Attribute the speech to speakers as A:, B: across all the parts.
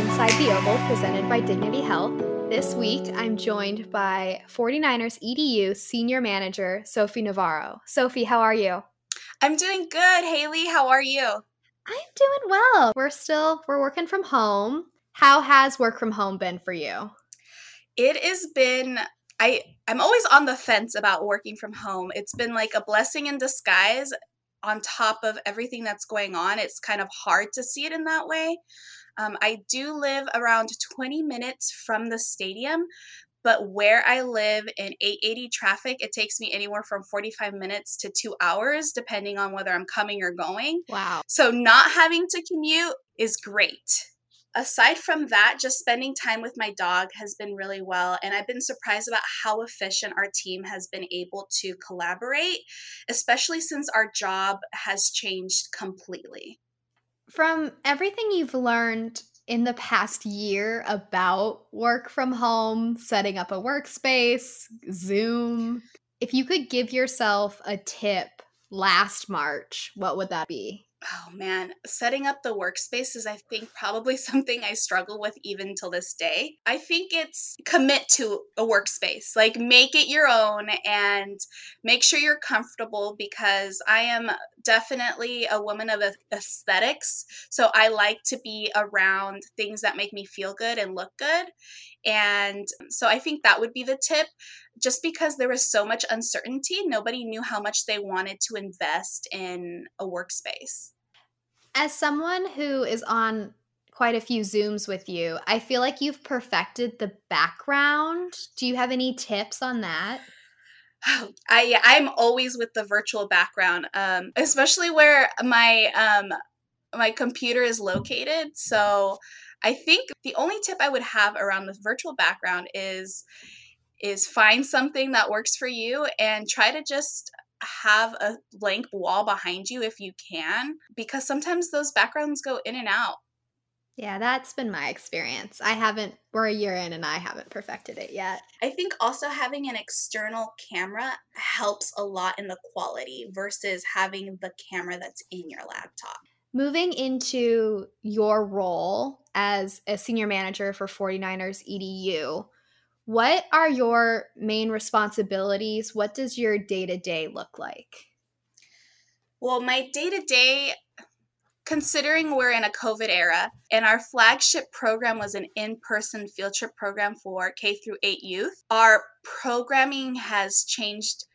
A: Inside the Oval presented by Dignity Health. This week, I'm joined by 49ers EDU Senior Manager Sophie Navarro. Sophie, how are you?
B: I'm doing good. Haley, how are you?
A: I'm doing well. We're still we're working from home. How has work from home been for you?
B: It has been I I'm always on the fence about working from home. It's been like a blessing in disguise on top of everything that's going on. It's kind of hard to see it in that way. Um, I do live around 20 minutes from the stadium, but where I live in 880 traffic, it takes me anywhere from 45 minutes to two hours, depending on whether I'm coming or going.
A: Wow.
B: So, not having to commute is great aside from that, just spending time with my dog has been really well. And I've been surprised about how efficient our team has been able to collaborate, especially since our job has changed completely.
A: From everything you've learned in the past year about work from home, setting up a workspace, Zoom, if you could give yourself a tip last March, what would that be?
B: Oh man, setting up the workspace is, I think, probably something I struggle with even till this day. I think it's commit to a workspace, like make it your own and make sure you're comfortable because I am definitely a woman of aesthetics. So I like to be around things that make me feel good and look good. And so I think that would be the tip. Just because there was so much uncertainty, nobody knew how much they wanted to invest in a workspace.
A: As someone who is on quite a few Zooms with you, I feel like you've perfected the background. Do you have any tips on that?
B: I I'm always with the virtual background, um, especially where my um, my computer is located. So I think the only tip I would have around the virtual background is is find something that works for you and try to just have a blank wall behind you if you can because sometimes those backgrounds go in and out.
A: Yeah, that's been my experience. I haven't, we're a year in and I haven't perfected it yet.
B: I think also having an external camera helps a lot in the quality versus having the camera that's in your laptop.
A: Moving into your role as a senior manager for 49ers EDU, what are your main responsibilities? What does your day to day look like?
B: Well, my day to day, considering we're in a COVID era and our flagship program was an in person field trip program for K through 8 youth, our programming has changed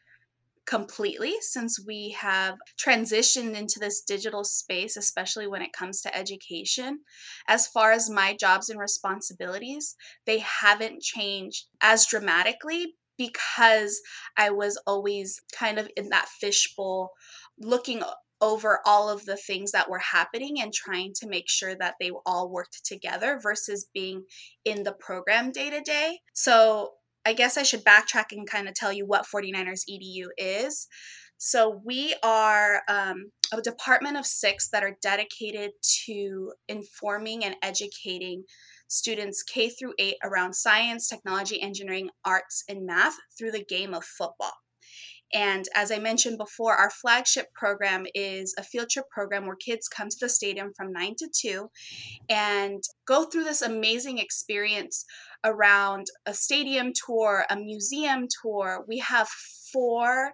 B: completely since we have transitioned into this digital space, especially when it comes to education. As far as my jobs and responsibilities, they haven't changed as dramatically because I was always kind of in that fishbowl looking over all of the things that were happening and trying to make sure that they all worked together versus being in the program day to day. So I guess I should backtrack and kind of tell you what 49ers EDU is. So, we are um, a department of six that are dedicated to informing and educating students K through 8 around science, technology, engineering, arts, and math through the game of football. And as I mentioned before, our flagship program is a field trip program where kids come to the stadium from 9 to 2 and go through this amazing experience around a stadium tour, a museum tour. We have four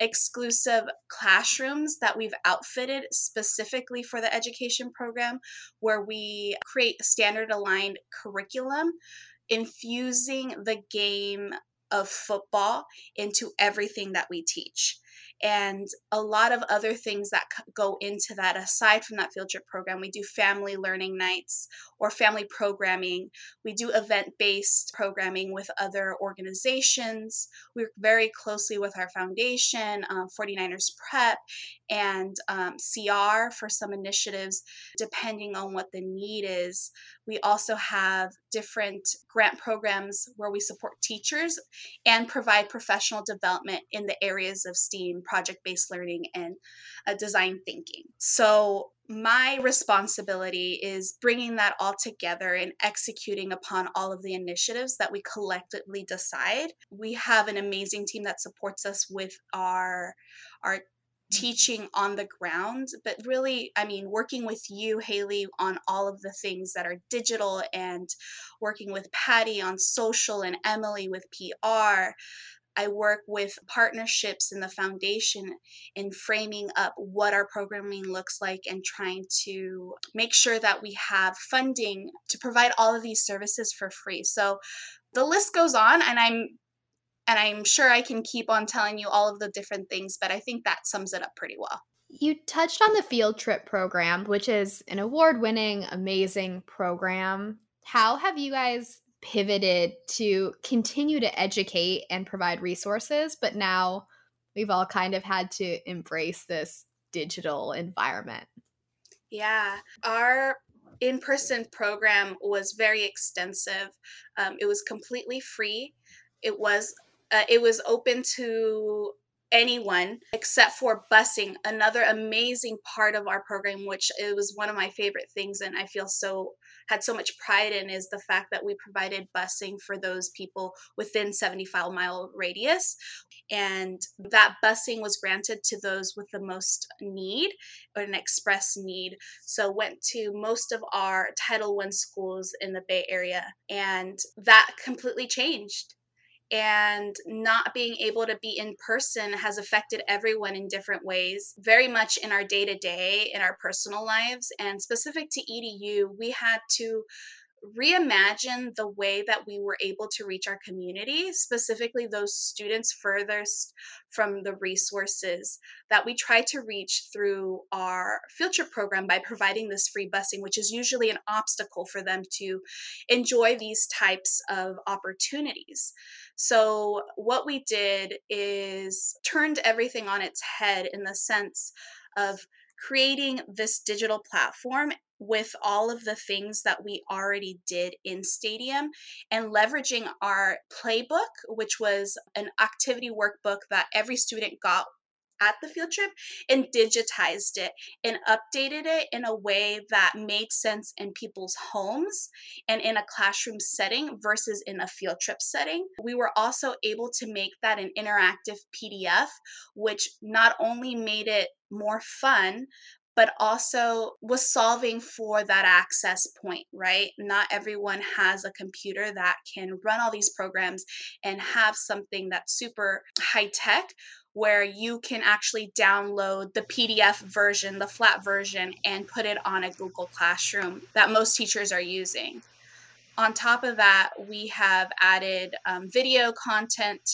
B: exclusive classrooms that we've outfitted specifically for the education program where we create standard aligned curriculum infusing the game of football into everything that we teach. And a lot of other things that go into that aside from that field trip program we do family learning nights or family programming. We do event based programming with other organizations. We work very closely with our foundation um, 49ers prep and um, cr for some initiatives depending on what the need is. We also have different grant programs where we support teachers and provide professional development in the areas of STEAM, project based learning, and uh, design thinking. So, my responsibility is bringing that all together and executing upon all of the initiatives that we collectively decide. We have an amazing team that supports us with our our teaching on the ground, but really, I mean, working with you, Haley, on all of the things that are digital and working with Patty on social and Emily with PR. I work with partnerships in the foundation in framing up what our programming looks like and trying to make sure that we have funding to provide all of these services for free. So the list goes on and I'm and I'm sure I can keep on telling you all of the different things, but I think that sums it up pretty well.
A: You touched on the field trip program, which is an award winning, amazing program. How have you guys pivoted to continue to educate and provide resources, but now we've all kind of had to embrace this digital environment?
B: Yeah, our in person program was very extensive. Um, it was completely free. It was uh, it was open to anyone except for busing another amazing part of our program which it was one of my favorite things and i feel so had so much pride in is the fact that we provided busing for those people within 75 mile radius. And that busing was granted to those with the most need or an express need. So went to most of our title one schools in the bay area and that completely changed and not being able to be in person has affected everyone in different ways very much in our day to day in our personal lives and specific to edu we had to reimagine the way that we were able to reach our community, specifically those students furthest from the resources that we try to reach through our field trip program by providing this free busing, which is usually an obstacle for them to enjoy these types of opportunities. So, what we did is turned everything on its head in the sense of creating this digital platform with all of the things that we already did in Stadium and leveraging our playbook, which was an activity workbook that every student got at the field trip and digitized it and updated it in a way that made sense in people's homes and in a classroom setting versus in a field trip setting. We were also able to make that an interactive PDF, which not only made it more fun, but also was solving for that access point, right? Not everyone has a computer that can run all these programs and have something that's super high tech where you can actually download the PDF version, the flat version, and put it on a Google Classroom that most teachers are using. On top of that, we have added um, video content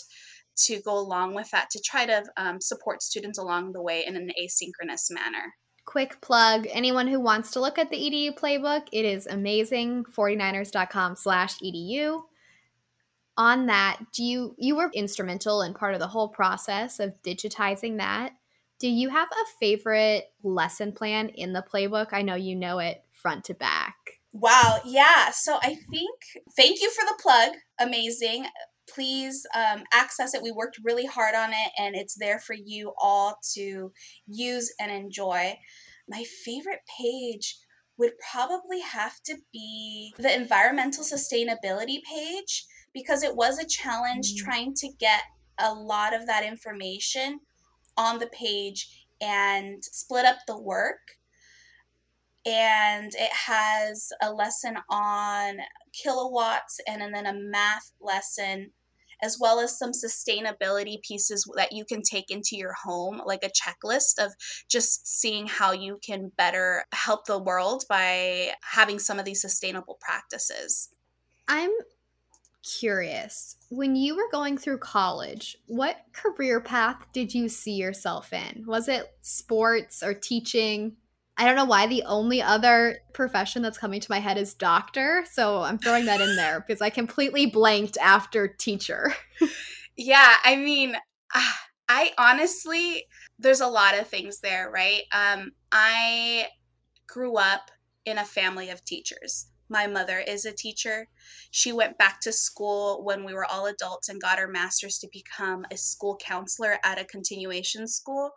B: to go along with that to try to um, support students along the way in an asynchronous manner.
A: Quick plug anyone who wants to look at the edu playbook it is amazing. 49ers.com slash edu on that do you you were instrumental in part of the whole process of digitizing that. Do you have a favorite lesson plan in the playbook? I know you know it front to back.
B: Wow yeah so i think thank you for the plug amazing. Please um, access it. We worked really hard on it and it's there for you all to use and enjoy. My favorite page would probably have to be the environmental sustainability page because it was a challenge mm-hmm. trying to get a lot of that information on the page and split up the work. And it has a lesson on kilowatts and, and then a math lesson as well as some sustainability pieces that you can take into your home, like a checklist of just seeing how you can better help the world by having some of these sustainable practices.
A: I'm curious. When you were going through college, what career path did you see yourself in? Was it sports or teaching? I don't know why the only other profession that's coming to my head is doctor. So I'm throwing that in there because I completely blanked after teacher.
B: yeah, I mean, I honestly, there's a lot of things there, right? Um, I grew up in a family of teachers. My mother is a teacher. She went back to school when we were all adults and got her master's to become a school counselor at a continuation school.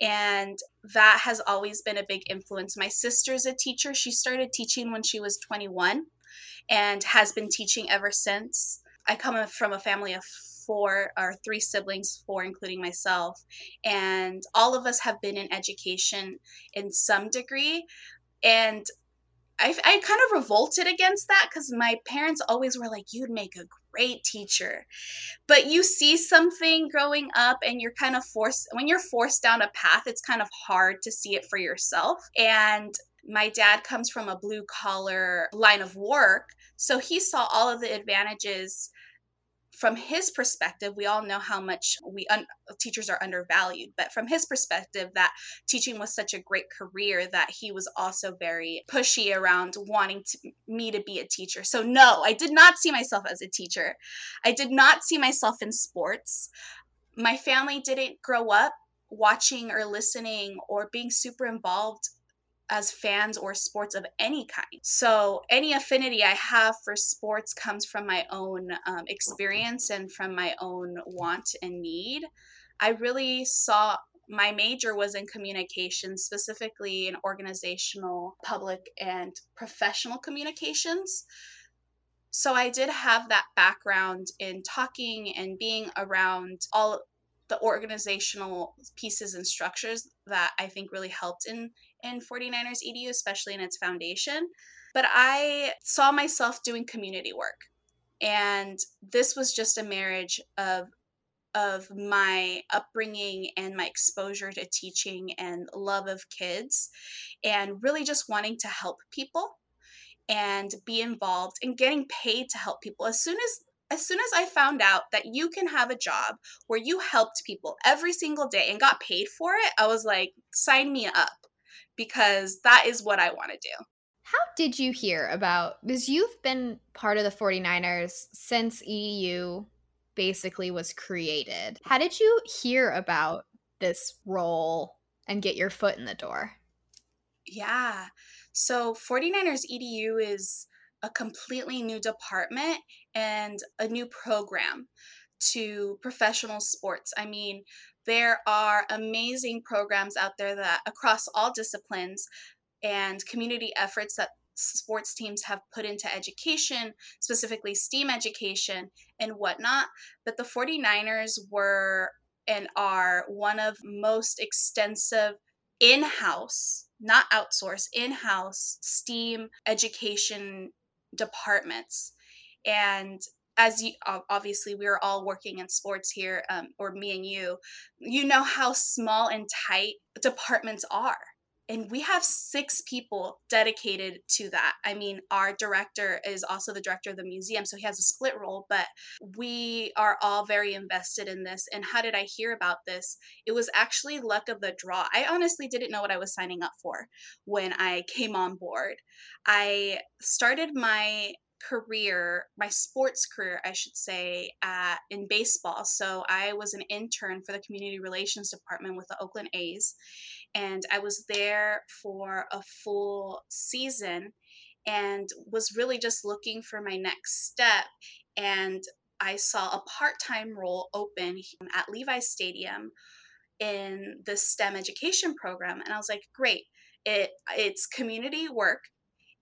B: And that has always been a big influence. My sister's a teacher. She started teaching when she was 21 and has been teaching ever since. I come from a family of four or three siblings, four including myself, and all of us have been in education in some degree. And I, I kind of revolted against that because my parents always were like, you'd make a great teacher. But you see something growing up and you're kind of forced, when you're forced down a path, it's kind of hard to see it for yourself. And my dad comes from a blue collar line of work. So he saw all of the advantages from his perspective, we all know how much we un- teachers are undervalued, but from his perspective, that teaching was such a great career that he was also very pushy around wanting to, me to be a teacher. So no, I did not see myself as a teacher. I did not see myself in sports. My family didn't grow up watching or listening or being super involved as fans or sports of any kind. So, any affinity I have for sports comes from my own um, experience and from my own want and need. I really saw my major was in communications, specifically in organizational, public, and professional communications. So I did have that background in talking and being around all the organizational pieces and structures that I think really helped in in 49ers EDU, especially in its foundation. But I saw myself doing community work. And this was just a marriage of of my upbringing and my exposure to teaching and love of kids and really just wanting to help people and be involved and getting paid to help people as soon as as soon as I found out that you can have a job where you helped people every single day and got paid for it, I was like, sign me up because that is what I want to do.
A: How did you hear about because you've been part of the 49ers since EDU basically was created. How did you hear about this role and get your foot in the door?
B: Yeah. So 49ers EDU is a completely new department and a new program to professional sports. I mean, there are amazing programs out there that across all disciplines and community efforts that sports teams have put into education, specifically STEAM education and whatnot. But the 49ers were and are one of most extensive in-house, not outsource, in-house STEAM education departments. And as you obviously we are all working in sports here um, or me and you you know how small and tight departments are. And we have six people dedicated to that. I mean our director is also the director of the museum so he has a split role but we are all very invested in this. And how did i hear about this? It was actually luck of the draw. I honestly didn't know what i was signing up for when i came on board. I started my career, my sports career, I should say, at, in baseball. So I was an intern for the community relations department with the Oakland A's, and I was there for a full season and was really just looking for my next step. And I saw a part time role open at Levi Stadium in the STEM education program. And I was like, great. It, it's community work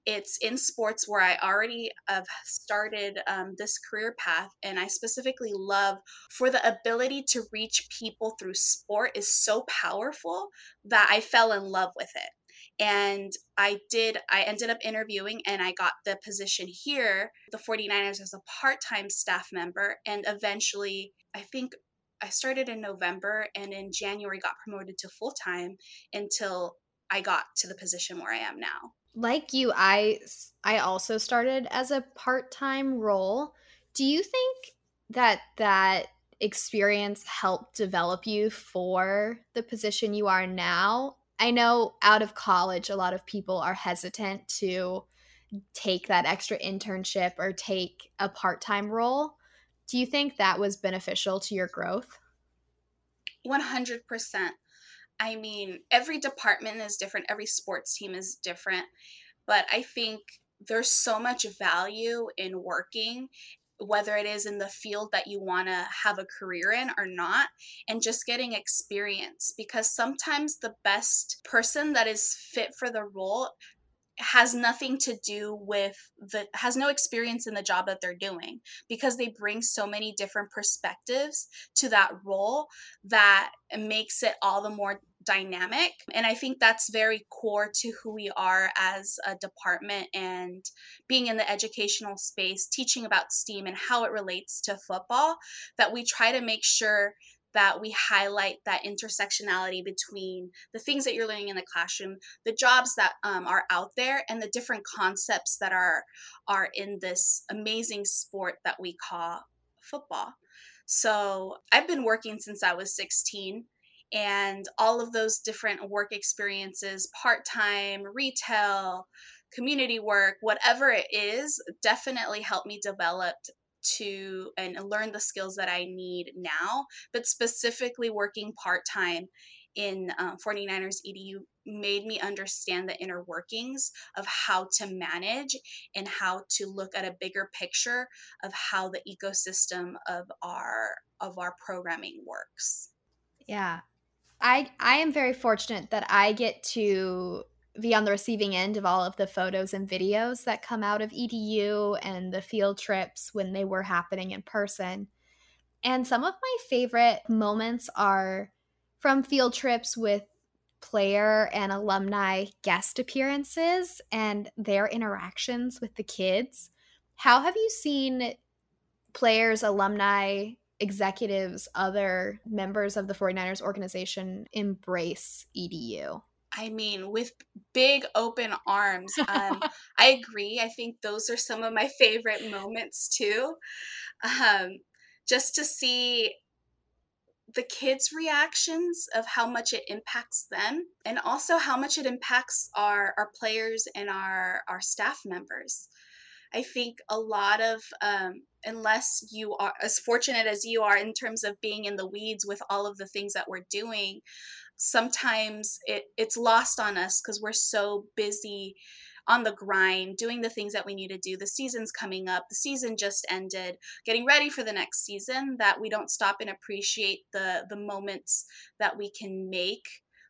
B: it's in sports where I already have started um, this career path, and I specifically love for the ability to reach people through sport is so powerful that I fell in love with it. And I did, I ended up interviewing and I got the position here, the 49ers, as a part time staff member. And eventually, I think I started in November and in January got promoted to full time until I got to the position where I am now
A: like you i i also started as a part-time role. Do you think that that experience helped develop you for the position you are now? I know out of college a lot of people are hesitant to take that extra internship or take a part-time role. Do you think that was beneficial to your growth?
B: 100% I mean, every department is different, every sports team is different, but I think there's so much value in working whether it is in the field that you want to have a career in or not, and just getting experience because sometimes the best person that is fit for the role has nothing to do with the has no experience in the job that they're doing because they bring so many different perspectives to that role that makes it all the more dynamic. And i think that's very core to who we are as a department and being in the educational space teaching about steam and how it relates to football that we try to make sure that we highlight that intersectionality between the things that you're learning in the classroom, the jobs that um, are out there, and the different concepts that are are in this amazing sport that we call football. So I've been working since I was 16 and all of those different work experiences part-time retail community work whatever it is definitely helped me develop to and learn the skills that I need now, but specifically working part time in um, 49ers EDU made me understand the inner workings of how to manage and how to look at a bigger picture of how the ecosystem of our of our programming works.
A: Yeah. I I am very fortunate that I get to be on the receiving end of all of the photos and videos that come out of EDU and the field trips when they were happening in person. And some of my favorite moments are from field trips with player and alumni guest appearances and their interactions with the kids. How have you seen players, alumni, executives, other members of the 49ers organization embrace EDU?
B: I mean, with big open arms. Um, I agree. I think those are some of my favorite moments too. Um, just to see the kids' reactions of how much it impacts them and also how much it impacts our, our players and our, our staff members. I think a lot of, um, unless you are as fortunate as you are in terms of being in the weeds with all of the things that we're doing, sometimes it, it's lost on us because we're so busy on the grind, doing the things that we need to do. The season's coming up. The season just ended, getting ready for the next season that we don't stop and appreciate the the moments that we can make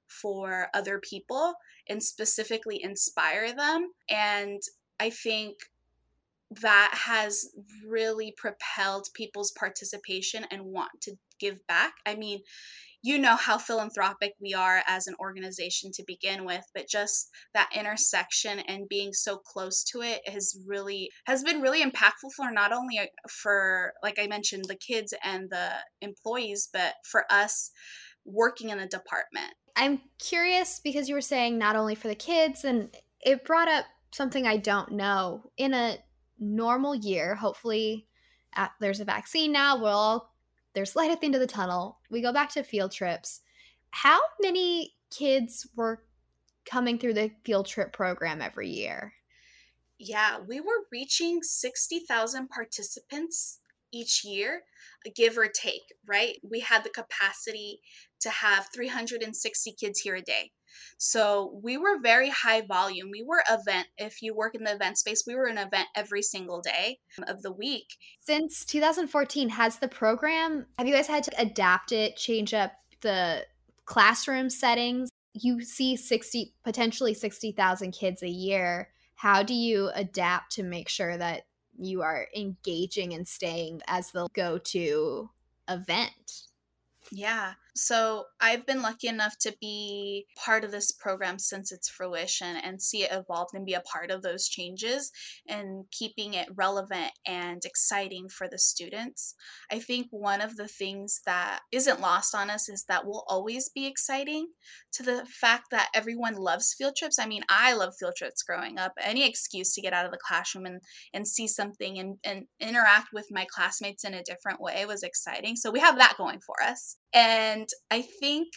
B: for other people and specifically inspire them. And I think that has really propelled people's participation and want to give back. I mean, you know how philanthropic we are as an organization to begin with but just that intersection and being so close to it has really has been really impactful for not only uh, for like i mentioned the kids and the employees but for us working in the department
A: i'm curious because you were saying not only for the kids and it brought up something i don't know in a normal year hopefully at, there's a vaccine now we'll all there's light at the end of the tunnel. We go back to field trips. How many kids were coming through the field trip program every year?
B: Yeah, we were reaching 60,000 participants each year, give or take, right? We had the capacity to have 360 kids here a day. So we were very high volume. We were event. If you work in the event space, we were an event every single day of the week.
A: Since 2014, has the program, have you guys had to adapt it, change up the classroom settings? You see 60, potentially 60,000 kids a year. How do you adapt to make sure that you are engaging and staying as the go to event?
B: Yeah. So I've been lucky enough to be part of this program since its fruition and see it evolve and be a part of those changes and keeping it relevant and exciting for the students. I think one of the things that isn't lost on us is that will always be exciting to the fact that everyone loves field trips. I mean, I love field trips growing up. Any excuse to get out of the classroom and, and see something and, and interact with my classmates in a different way was exciting. So we have that going for us. And I think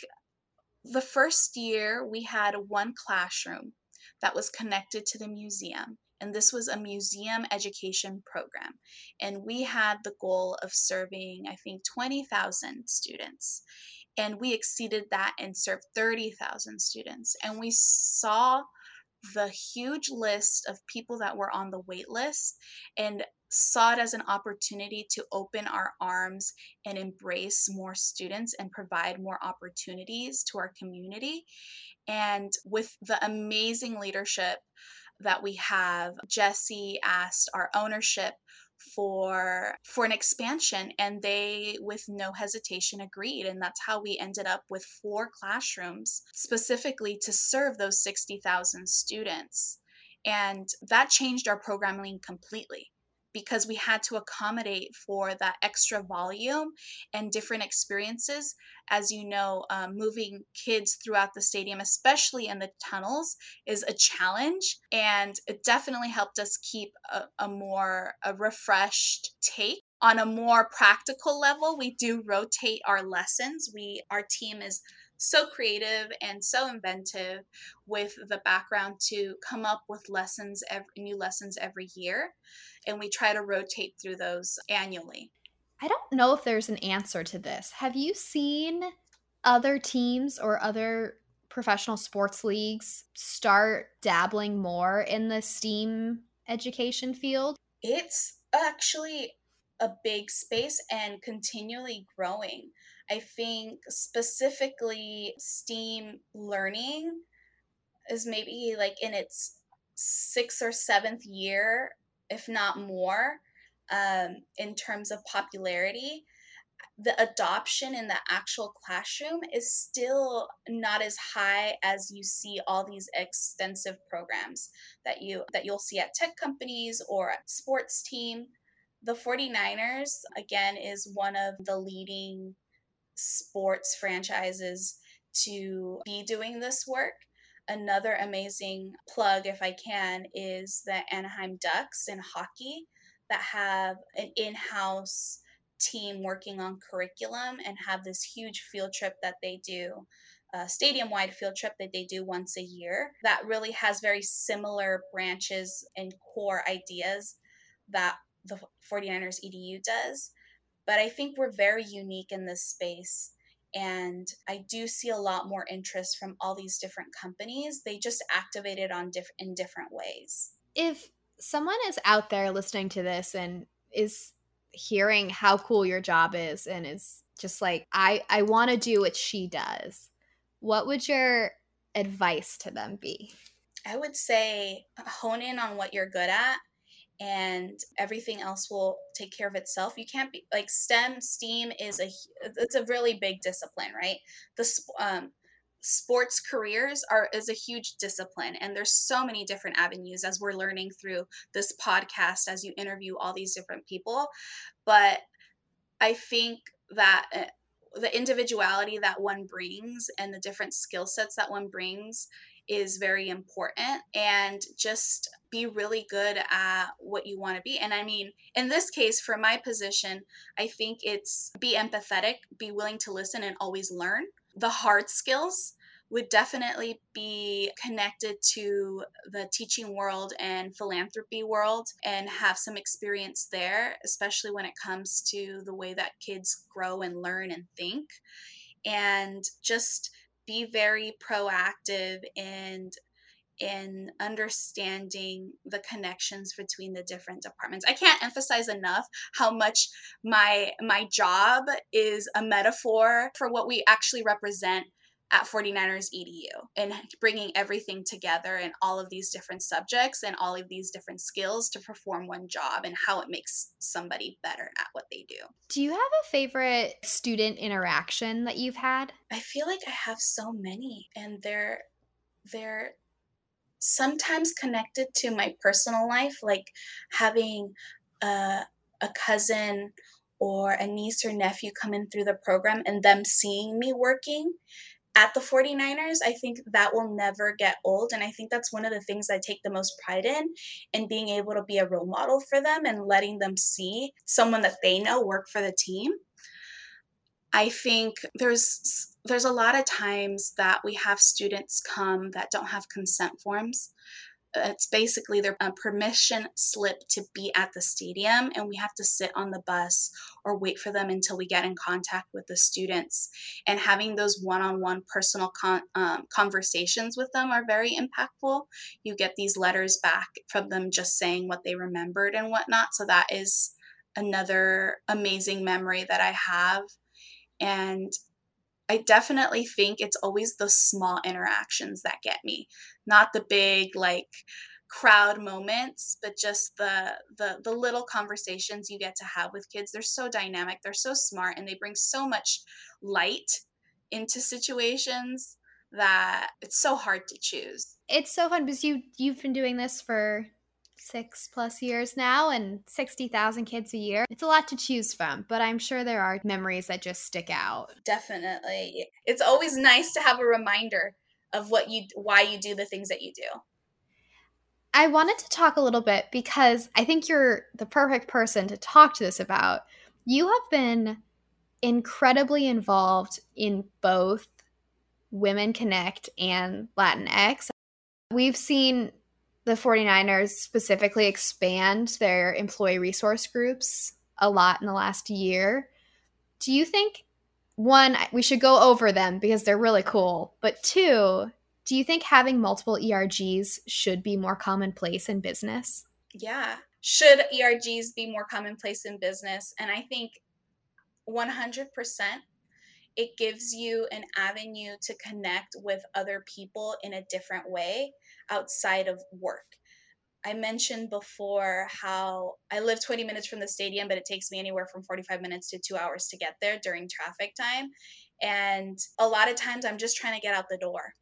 B: the first year we had one classroom that was connected to the museum. And this was a museum education program. And we had the goal of serving, I think, 20,000 students. And we exceeded that and served 30,000 students. And we saw the huge list of people that were on the wait list and saw it as an opportunity to open our arms and embrace more students and provide more opportunities to our community. And with the amazing leadership that we have, Jesse asked our ownership for for an expansion and they with no hesitation agreed. And that's how we ended up with four classrooms specifically to serve those 60,000 students. And that changed our programming completely because we had to accommodate for that extra volume and different experiences. As you know, um, moving kids throughout the stadium, especially in the tunnels, is a challenge. And it definitely helped us keep a, a more a refreshed take on a more practical level we do rotate our lessons we our team is so creative and so inventive with the background to come up with lessons every, new lessons every year and we try to rotate through those annually.
A: I don't know if there's an answer to this. Have you seen other teams or other professional sports leagues start dabbling more in the steam education field?
B: It's actually a big space and continually growing I think specifically STEAM learning is maybe like in its sixth or seventh year, if not more, um, in terms of popularity. The adoption in the actual classroom is still not as high as you see all these extensive programs that you that you'll see at tech companies or at sports team. The 49ers again is one of the leading sports franchises to be doing this work. Another amazing plug, if I can, is the Anaheim Ducks in hockey that have an in house team working on curriculum and have this huge field trip that they do. A stadium wide field trip that they do once a year that really has very similar branches and core ideas that the 49ers EDU does. But I think we're very unique in this space. And I do see a lot more interest from all these different companies. They just activate it on diff- in different ways.
A: If someone is out there listening to this and is hearing how cool your job is and is just like I I want to do what she does. What would your advice to them be?
B: I would say hone in on what you're good at and everything else will take care of itself. You can't be like STEM, STEAM is a it's a really big discipline, right? The um, sports careers are is a huge discipline, and there's so many different avenues as we're learning through this podcast as you interview all these different people. But I think that uh, the individuality that one brings and the different skill sets that one brings is very important and just be really good at what you want to be. And I mean, in this case, for my position, I think it's be empathetic, be willing to listen, and always learn. The hard skills would definitely be connected to the teaching world and philanthropy world and have some experience there, especially when it comes to the way that kids grow and learn and think. And just be very proactive and in understanding the connections between the different departments. I can't emphasize enough how much my my job is a metaphor for what we actually represent at 49ers EDU and bringing everything together and all of these different subjects and all of these different skills to perform one job and how it makes somebody better at what they do.
A: Do you have a favorite student interaction that you've had?
B: I feel like I have so many and they're they're sometimes connected to my personal life like having a, a cousin or a niece or nephew come in through the program and them seeing me working at the 49ers, I think that will never get old. And I think that's one of the things I take the most pride in, in being able to be a role model for them and letting them see someone that they know work for the team. I think there's there's a lot of times that we have students come that don't have consent forms it's basically their uh, permission slip to be at the stadium and we have to sit on the bus or wait for them until we get in contact with the students. And having those one-on-one personal con- um, conversations with them are very impactful. You get these letters back from them just saying what they remembered and whatnot so that is another amazing memory that i have. And I definitely think it's always the small interactions that get me, not the big, like, crowd moments but just the the the little conversations you get to have with kids. They're so dynamic they're so smart and they bring so much light into situations that it's so hard to choose.
A: It's so fun because you you've been doing this for six plus years now and 60,000 kids a year. It's a lot to choose from, but I'm sure there are memories that just stick out.
B: Definitely. It's always nice to have a reminder of what you why you do the things that you do.
A: I wanted to talk a little bit because I think you're the perfect person to talk to this about. You have been incredibly involved in both Women Connect and Latinx. We've seen the 49ers specifically expand their employee resource groups a lot in the last year. Do you think one we should go over them because they're really cool, but two, do you think having multiple ERGs should be more commonplace in business?
B: Yeah. Should ERGs be more commonplace in business? And I think 100% it gives you an avenue to connect with other people in a different way outside of work. I mentioned before how I live 20 minutes from the stadium, but it takes me anywhere from 45 minutes to two hours to get there during traffic time. And a lot of times I'm just trying to get out the door.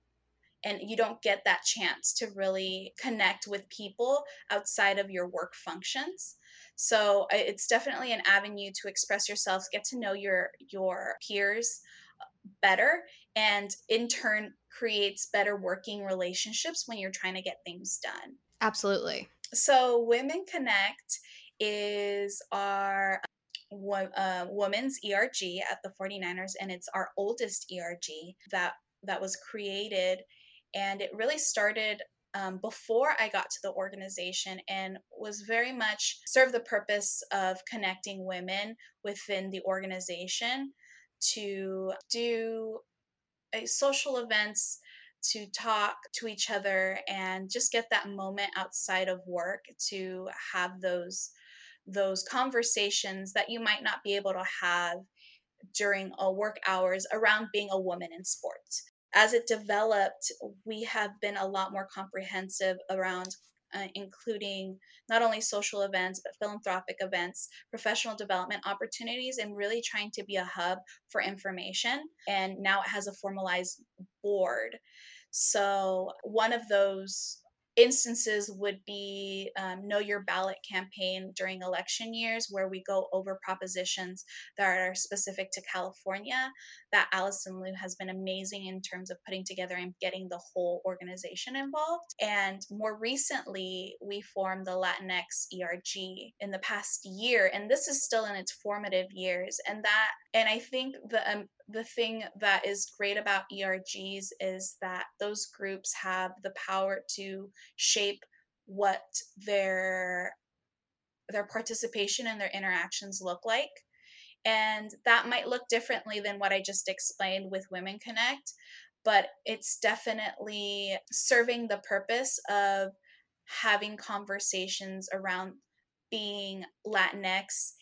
B: And you don't get that chance to really connect with people outside of your work functions. So it's definitely an avenue to express yourself, get to know your your peers uh, better, and in turn creates better working relationships when you're trying to get things done.
A: Absolutely.
B: So, Women Connect is our uh, women's ERG at the 49ers, and it's our oldest ERG that that was created, and it really started um, before I got to the organization and was very much served the purpose of connecting women within the organization to do social events to talk to each other and just get that moment outside of work to have those those conversations that you might not be able to have during a work hours around being a woman in sports. As it developed we have been a lot more comprehensive around uh, including not only social events, but philanthropic events, professional development opportunities, and really trying to be a hub for information. And now it has a formalized board. So, one of those instances would be um, know your ballot campaign during election years where we go over propositions that are specific to california that allison liu has been amazing in terms of putting together and getting the whole organization involved. And more recently we formed the latinx erg in the past year and this is still in its formative years. And that and i think the um, the thing that is great about ERGs is that those groups have the power to shape what their their participation and their interactions look like. And that might look differently than what I just explained with Women Connect but it's definitely serving the purpose of having conversations around being Latinx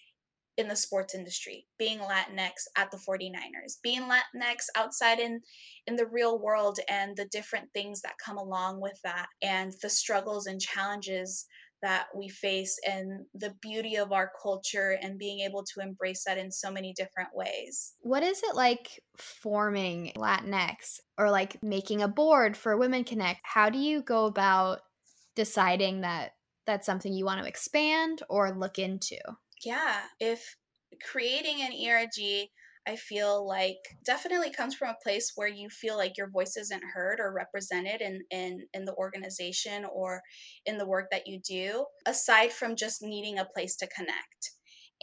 B: in the sports industry, being Latinx at the 49ers, being Latinx outside in in the real world and the different things that come along with that and the struggles and challenges that we face and the beauty of our culture and being able to embrace that in so many different ways.
A: What is it like forming Latinx or like making a board for Women Connect? How do you go about deciding that that's something you want to expand or look into?
B: Yeah, if creating an ERG, I feel like definitely comes from a place where you feel like your voice isn't heard or represented in, in, in the organization or in the work that you do, aside from just needing a place to connect.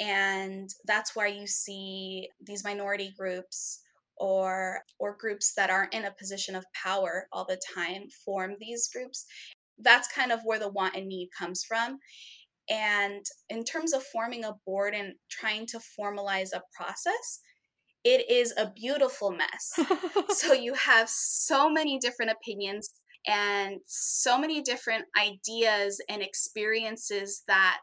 B: And that's where you see these minority groups or or groups that aren't in a position of power all the time form these groups that's kind of where the want and need comes from and in terms of forming a board and trying to formalize a process, it is a beautiful mess. so you have so many different opinions and so many different ideas and experiences that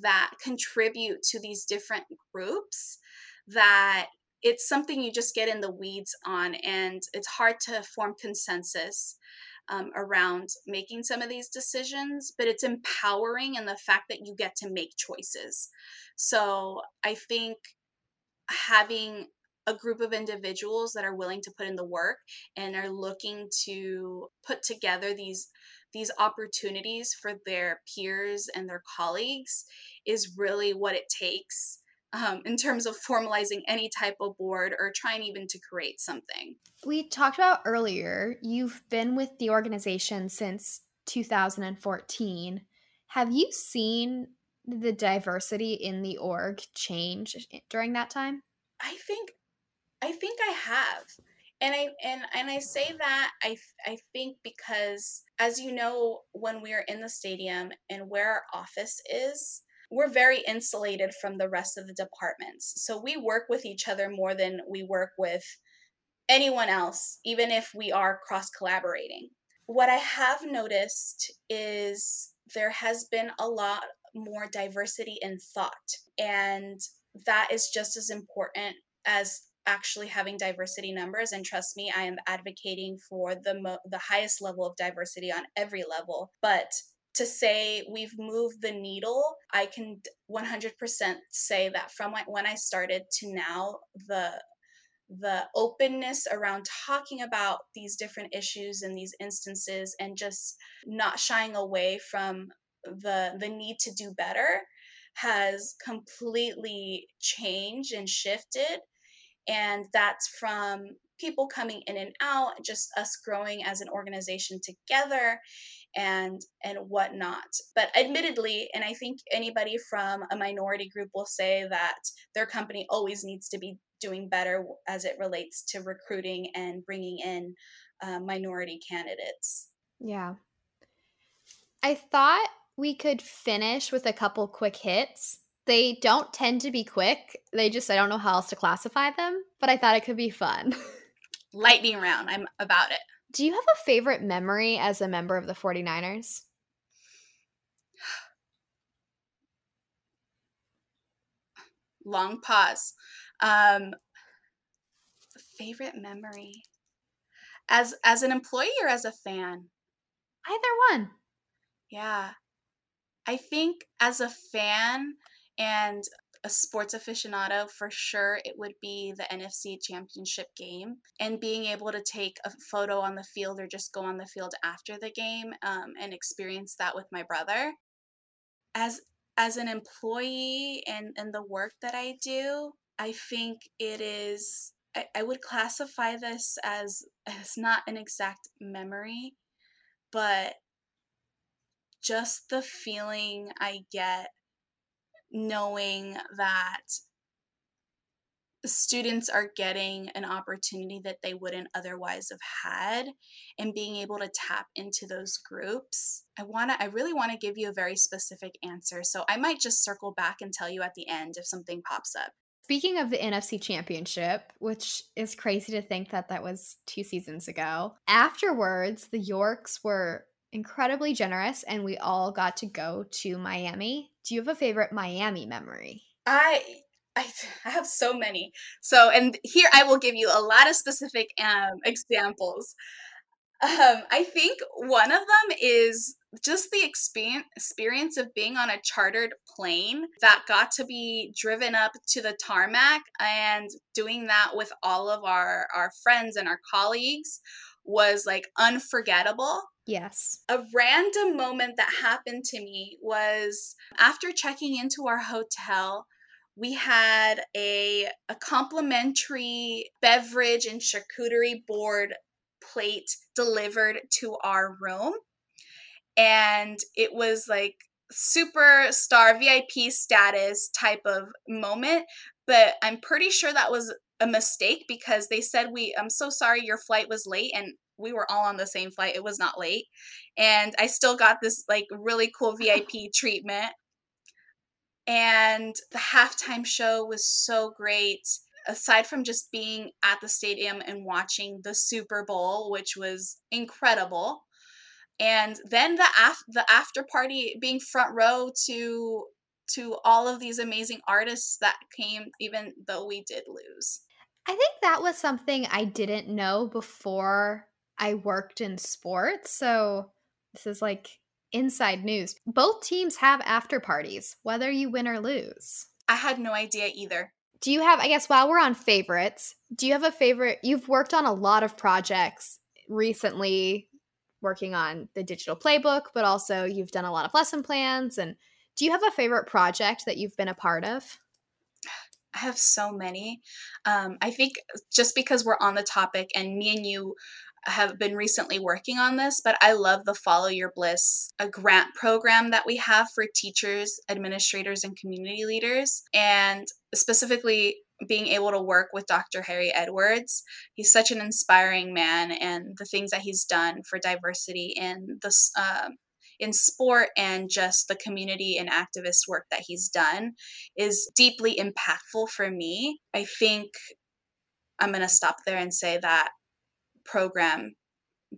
B: that contribute to these different groups that it's something you just get in the weeds on and it's hard to form consensus um, around making some of these decisions, but it's empowering in the fact that you get to make choices. So I think having a group of individuals that are willing to put in the work and are looking to put together these these opportunities for their peers and their colleagues is really what it takes um, in terms of formalizing any type of board or trying even to create something.
A: We talked about earlier, you've been with the organization since 2014. Have you seen the diversity in the org change during that time?
B: I think I think I have. And I and and I say that I I think because as you know when we are in the stadium and where our office is, we're very insulated from the rest of the departments. So we work with each other more than we work with anyone else, even if we are cross collaborating. What I have noticed is there has been a lot more diversity in thought, and that is just as important as actually having diversity numbers and trust me i am advocating for the mo- the highest level of diversity on every level but to say we've moved the needle, I can 100% say that from when I started to now, the the openness around talking about these different issues and these instances and just not shying away from the the need to do better has completely changed and shifted. And that's from people coming in and out just us growing as an organization together and and whatnot but admittedly and i think anybody from a minority group will say that their company always needs to be doing better as it relates to recruiting and bringing in uh, minority candidates.
A: Yeah. I thought we could finish with a couple quick hits. They don't tend to be quick. They just i don't know how else to classify them but i thought it could be fun.
B: Lightning round. I'm about it
A: do you have a favorite memory as a member of the 49ers?
B: Long pause. Um, favorite memory as as an employee or as a fan?
A: Either one.
B: Yeah. I think as a fan and a sports aficionado, for sure it would be the NFC championship game. And being able to take a photo on the field or just go on the field after the game um, and experience that with my brother. As as an employee and, and the work that I do, I think it is I, I would classify this as as not an exact memory, but just the feeling I get knowing that students are getting an opportunity that they wouldn't otherwise have had and being able to tap into those groups i want to i really want to give you a very specific answer. So i might just circle back and tell you at the end if something pops up.
A: Speaking of the nfc championship which is crazy to think that that was two seasons ago afterwards the yorks were incredibly generous and we all got to go to Miami. Do you have a favorite Miami memory?
B: I I, have so many. So, and here I will give you a lot of specific um, examples. Um, I think one of them is just the experience of being on a chartered plane that got to be driven up to the tarmac and doing that with all of our, our friends and our colleagues was like unforgettable.
A: Yes.
B: A random moment that happened to me was after checking into our hotel, we had a, a complimentary beverage and charcuterie board plate delivered to our room. And it was like superstar VIP status type of moment. But I'm pretty sure that was a mistake because they said we I'm so sorry your flight was late and we were all on the same flight. It was not late. And I still got this like really cool VIP treatment. And the halftime show was so great. Aside from just being at the stadium and watching the Super Bowl, which was incredible, and then the af- the after party being front row to to all of these amazing artists that came even though we did lose.
A: I think that was something I didn't know before I worked in sports, so this is like inside news. Both teams have after parties, whether you win or lose.
B: I had no idea either.
A: Do you have, I guess, while we're on favorites, do you have a favorite? You've worked on a lot of projects recently, working on the digital playbook, but also you've done a lot of lesson plans. And do you have a favorite project that you've been a part of?
B: I have so many. Um, I think just because we're on the topic and me and you have been recently working on this, but I love the Follow Your Bliss, a grant program that we have for teachers, administrators, and community leaders. And specifically, being able to work with Dr. Harry Edwards. He's such an inspiring man, and the things that he's done for diversity in the uh, in sport and just the community and activist work that he's done is deeply impactful for me. I think I'm going to stop there and say that program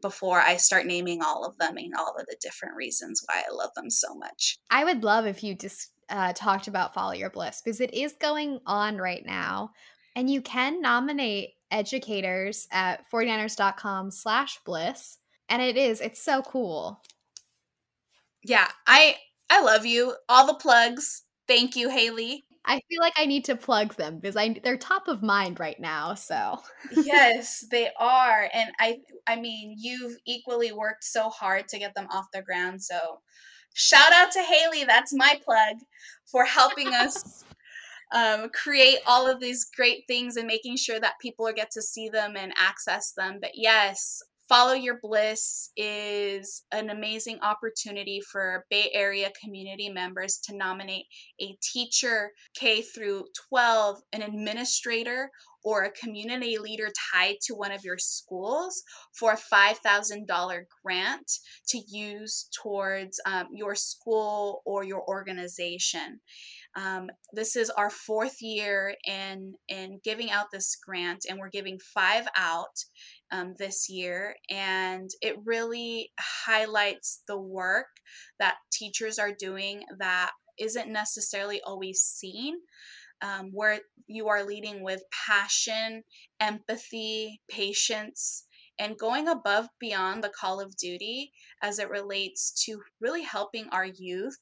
B: before I start naming all of them and all of the different reasons why I love them so much.
A: I would love if you just uh, talked about Follow Your Bliss because it is going on right now. And you can nominate educators at 49ers.com slash bliss. And it is, it's so cool.
B: Yeah, I I love you. All the plugs. Thank you, Haley.
A: I feel like I need to plug them because I they're top of mind right now. So
B: yes, they are, and I I mean you've equally worked so hard to get them off the ground. So shout out to Haley. That's my plug for helping us um, create all of these great things and making sure that people get to see them and access them. But yes, Follow Your Bliss is an amazing opportunity for Bay Area community members to nominate a teacher, K through 12, an administrator, or a community leader tied to one of your schools for a $5,000 grant to use towards um, your school or your organization. Um, this is our fourth year in in giving out this grant, and we're giving five out um, this year. And it really highlights the work that teachers are doing that isn't necessarily always seen. Um, where you are leading with passion, empathy, patience, and going above beyond the call of duty as it relates to really helping our youth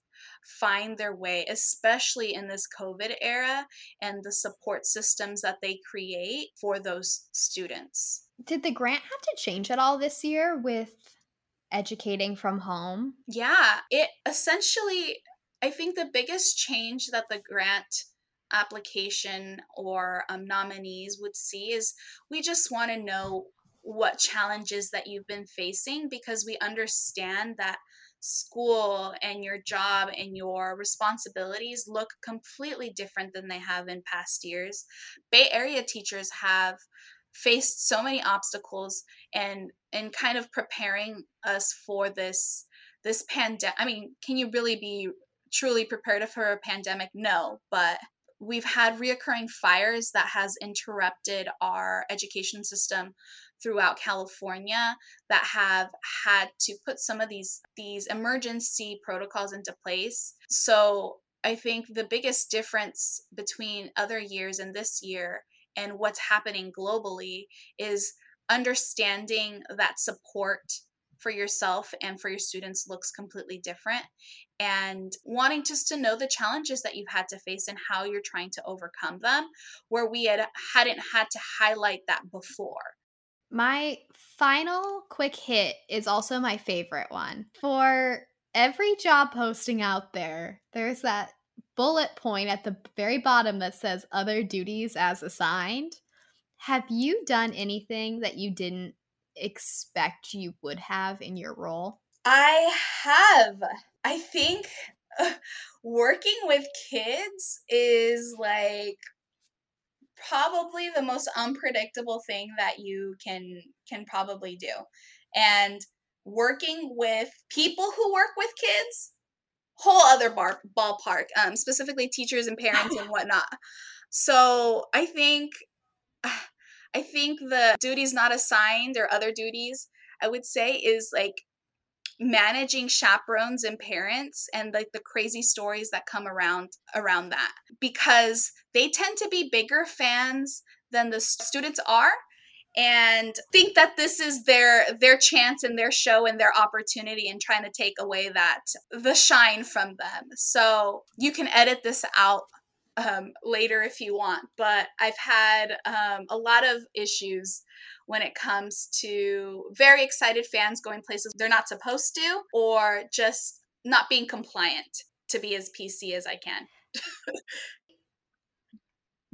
B: find their way, especially in this COVID era and the support systems that they create for those students.
A: Did the grant have to change at all this year with educating from home?
B: Yeah, it essentially, I think the biggest change that the grant application or um, nominees would see is we just want to know what challenges that you've been facing because we understand that school and your job and your responsibilities look completely different than they have in past years. Bay Area teachers have faced so many obstacles and and kind of preparing us for this this pandemic i mean can you really be truly prepared for a pandemic no but we've had reoccurring fires that has interrupted our education system throughout California that have had to put some of these these emergency protocols into place. So I think the biggest difference between other years and this year and what's happening globally is understanding that support for yourself and for your students looks completely different and wanting just to know the challenges that you've had to face and how you're trying to overcome them where we had hadn't had to highlight that before
A: my final quick hit is also my favorite one for every job posting out there there's that bullet point at the very bottom that says other duties as assigned. Have you done anything that you didn't expect you would have in your role?
B: I have. I think uh, working with kids is like probably the most unpredictable thing that you can can probably do. And working with people who work with kids whole other bar, ballpark, um, specifically teachers and parents and whatnot. So I think, I think the duties not assigned or other duties, I would say, is like managing chaperones and parents and like the crazy stories that come around around that because they tend to be bigger fans than the students are and think that this is their their chance and their show and their opportunity and trying to take away that the shine from them. So you can edit this out um, later if you want but i've had um, a lot of issues when it comes to very excited fans going places they're not supposed to or just not being compliant to be as pc as i can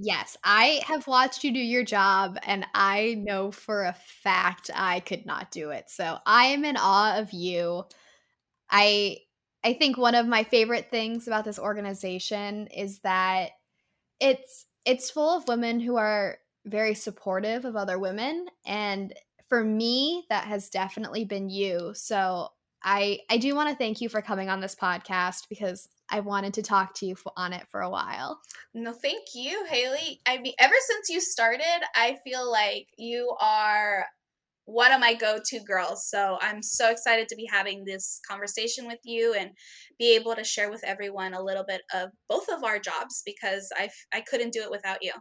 A: Yes, I have watched you do your job, and I know for a fact I could not do it. So I am in awe of you. I I think one of my favorite things about this organization is that it's it's full of women who are very supportive of other women and for me that has definitely been you. So I I do want to thank you for coming on this podcast because I wanted to talk to you on it for a while.
B: No, thank you, Haley. I mean, ever since you started, I feel like you are one of my go-to girls. So I'm so excited to be having this conversation with you and be able to share with everyone a little bit of both of our jobs because I I couldn't do it without you.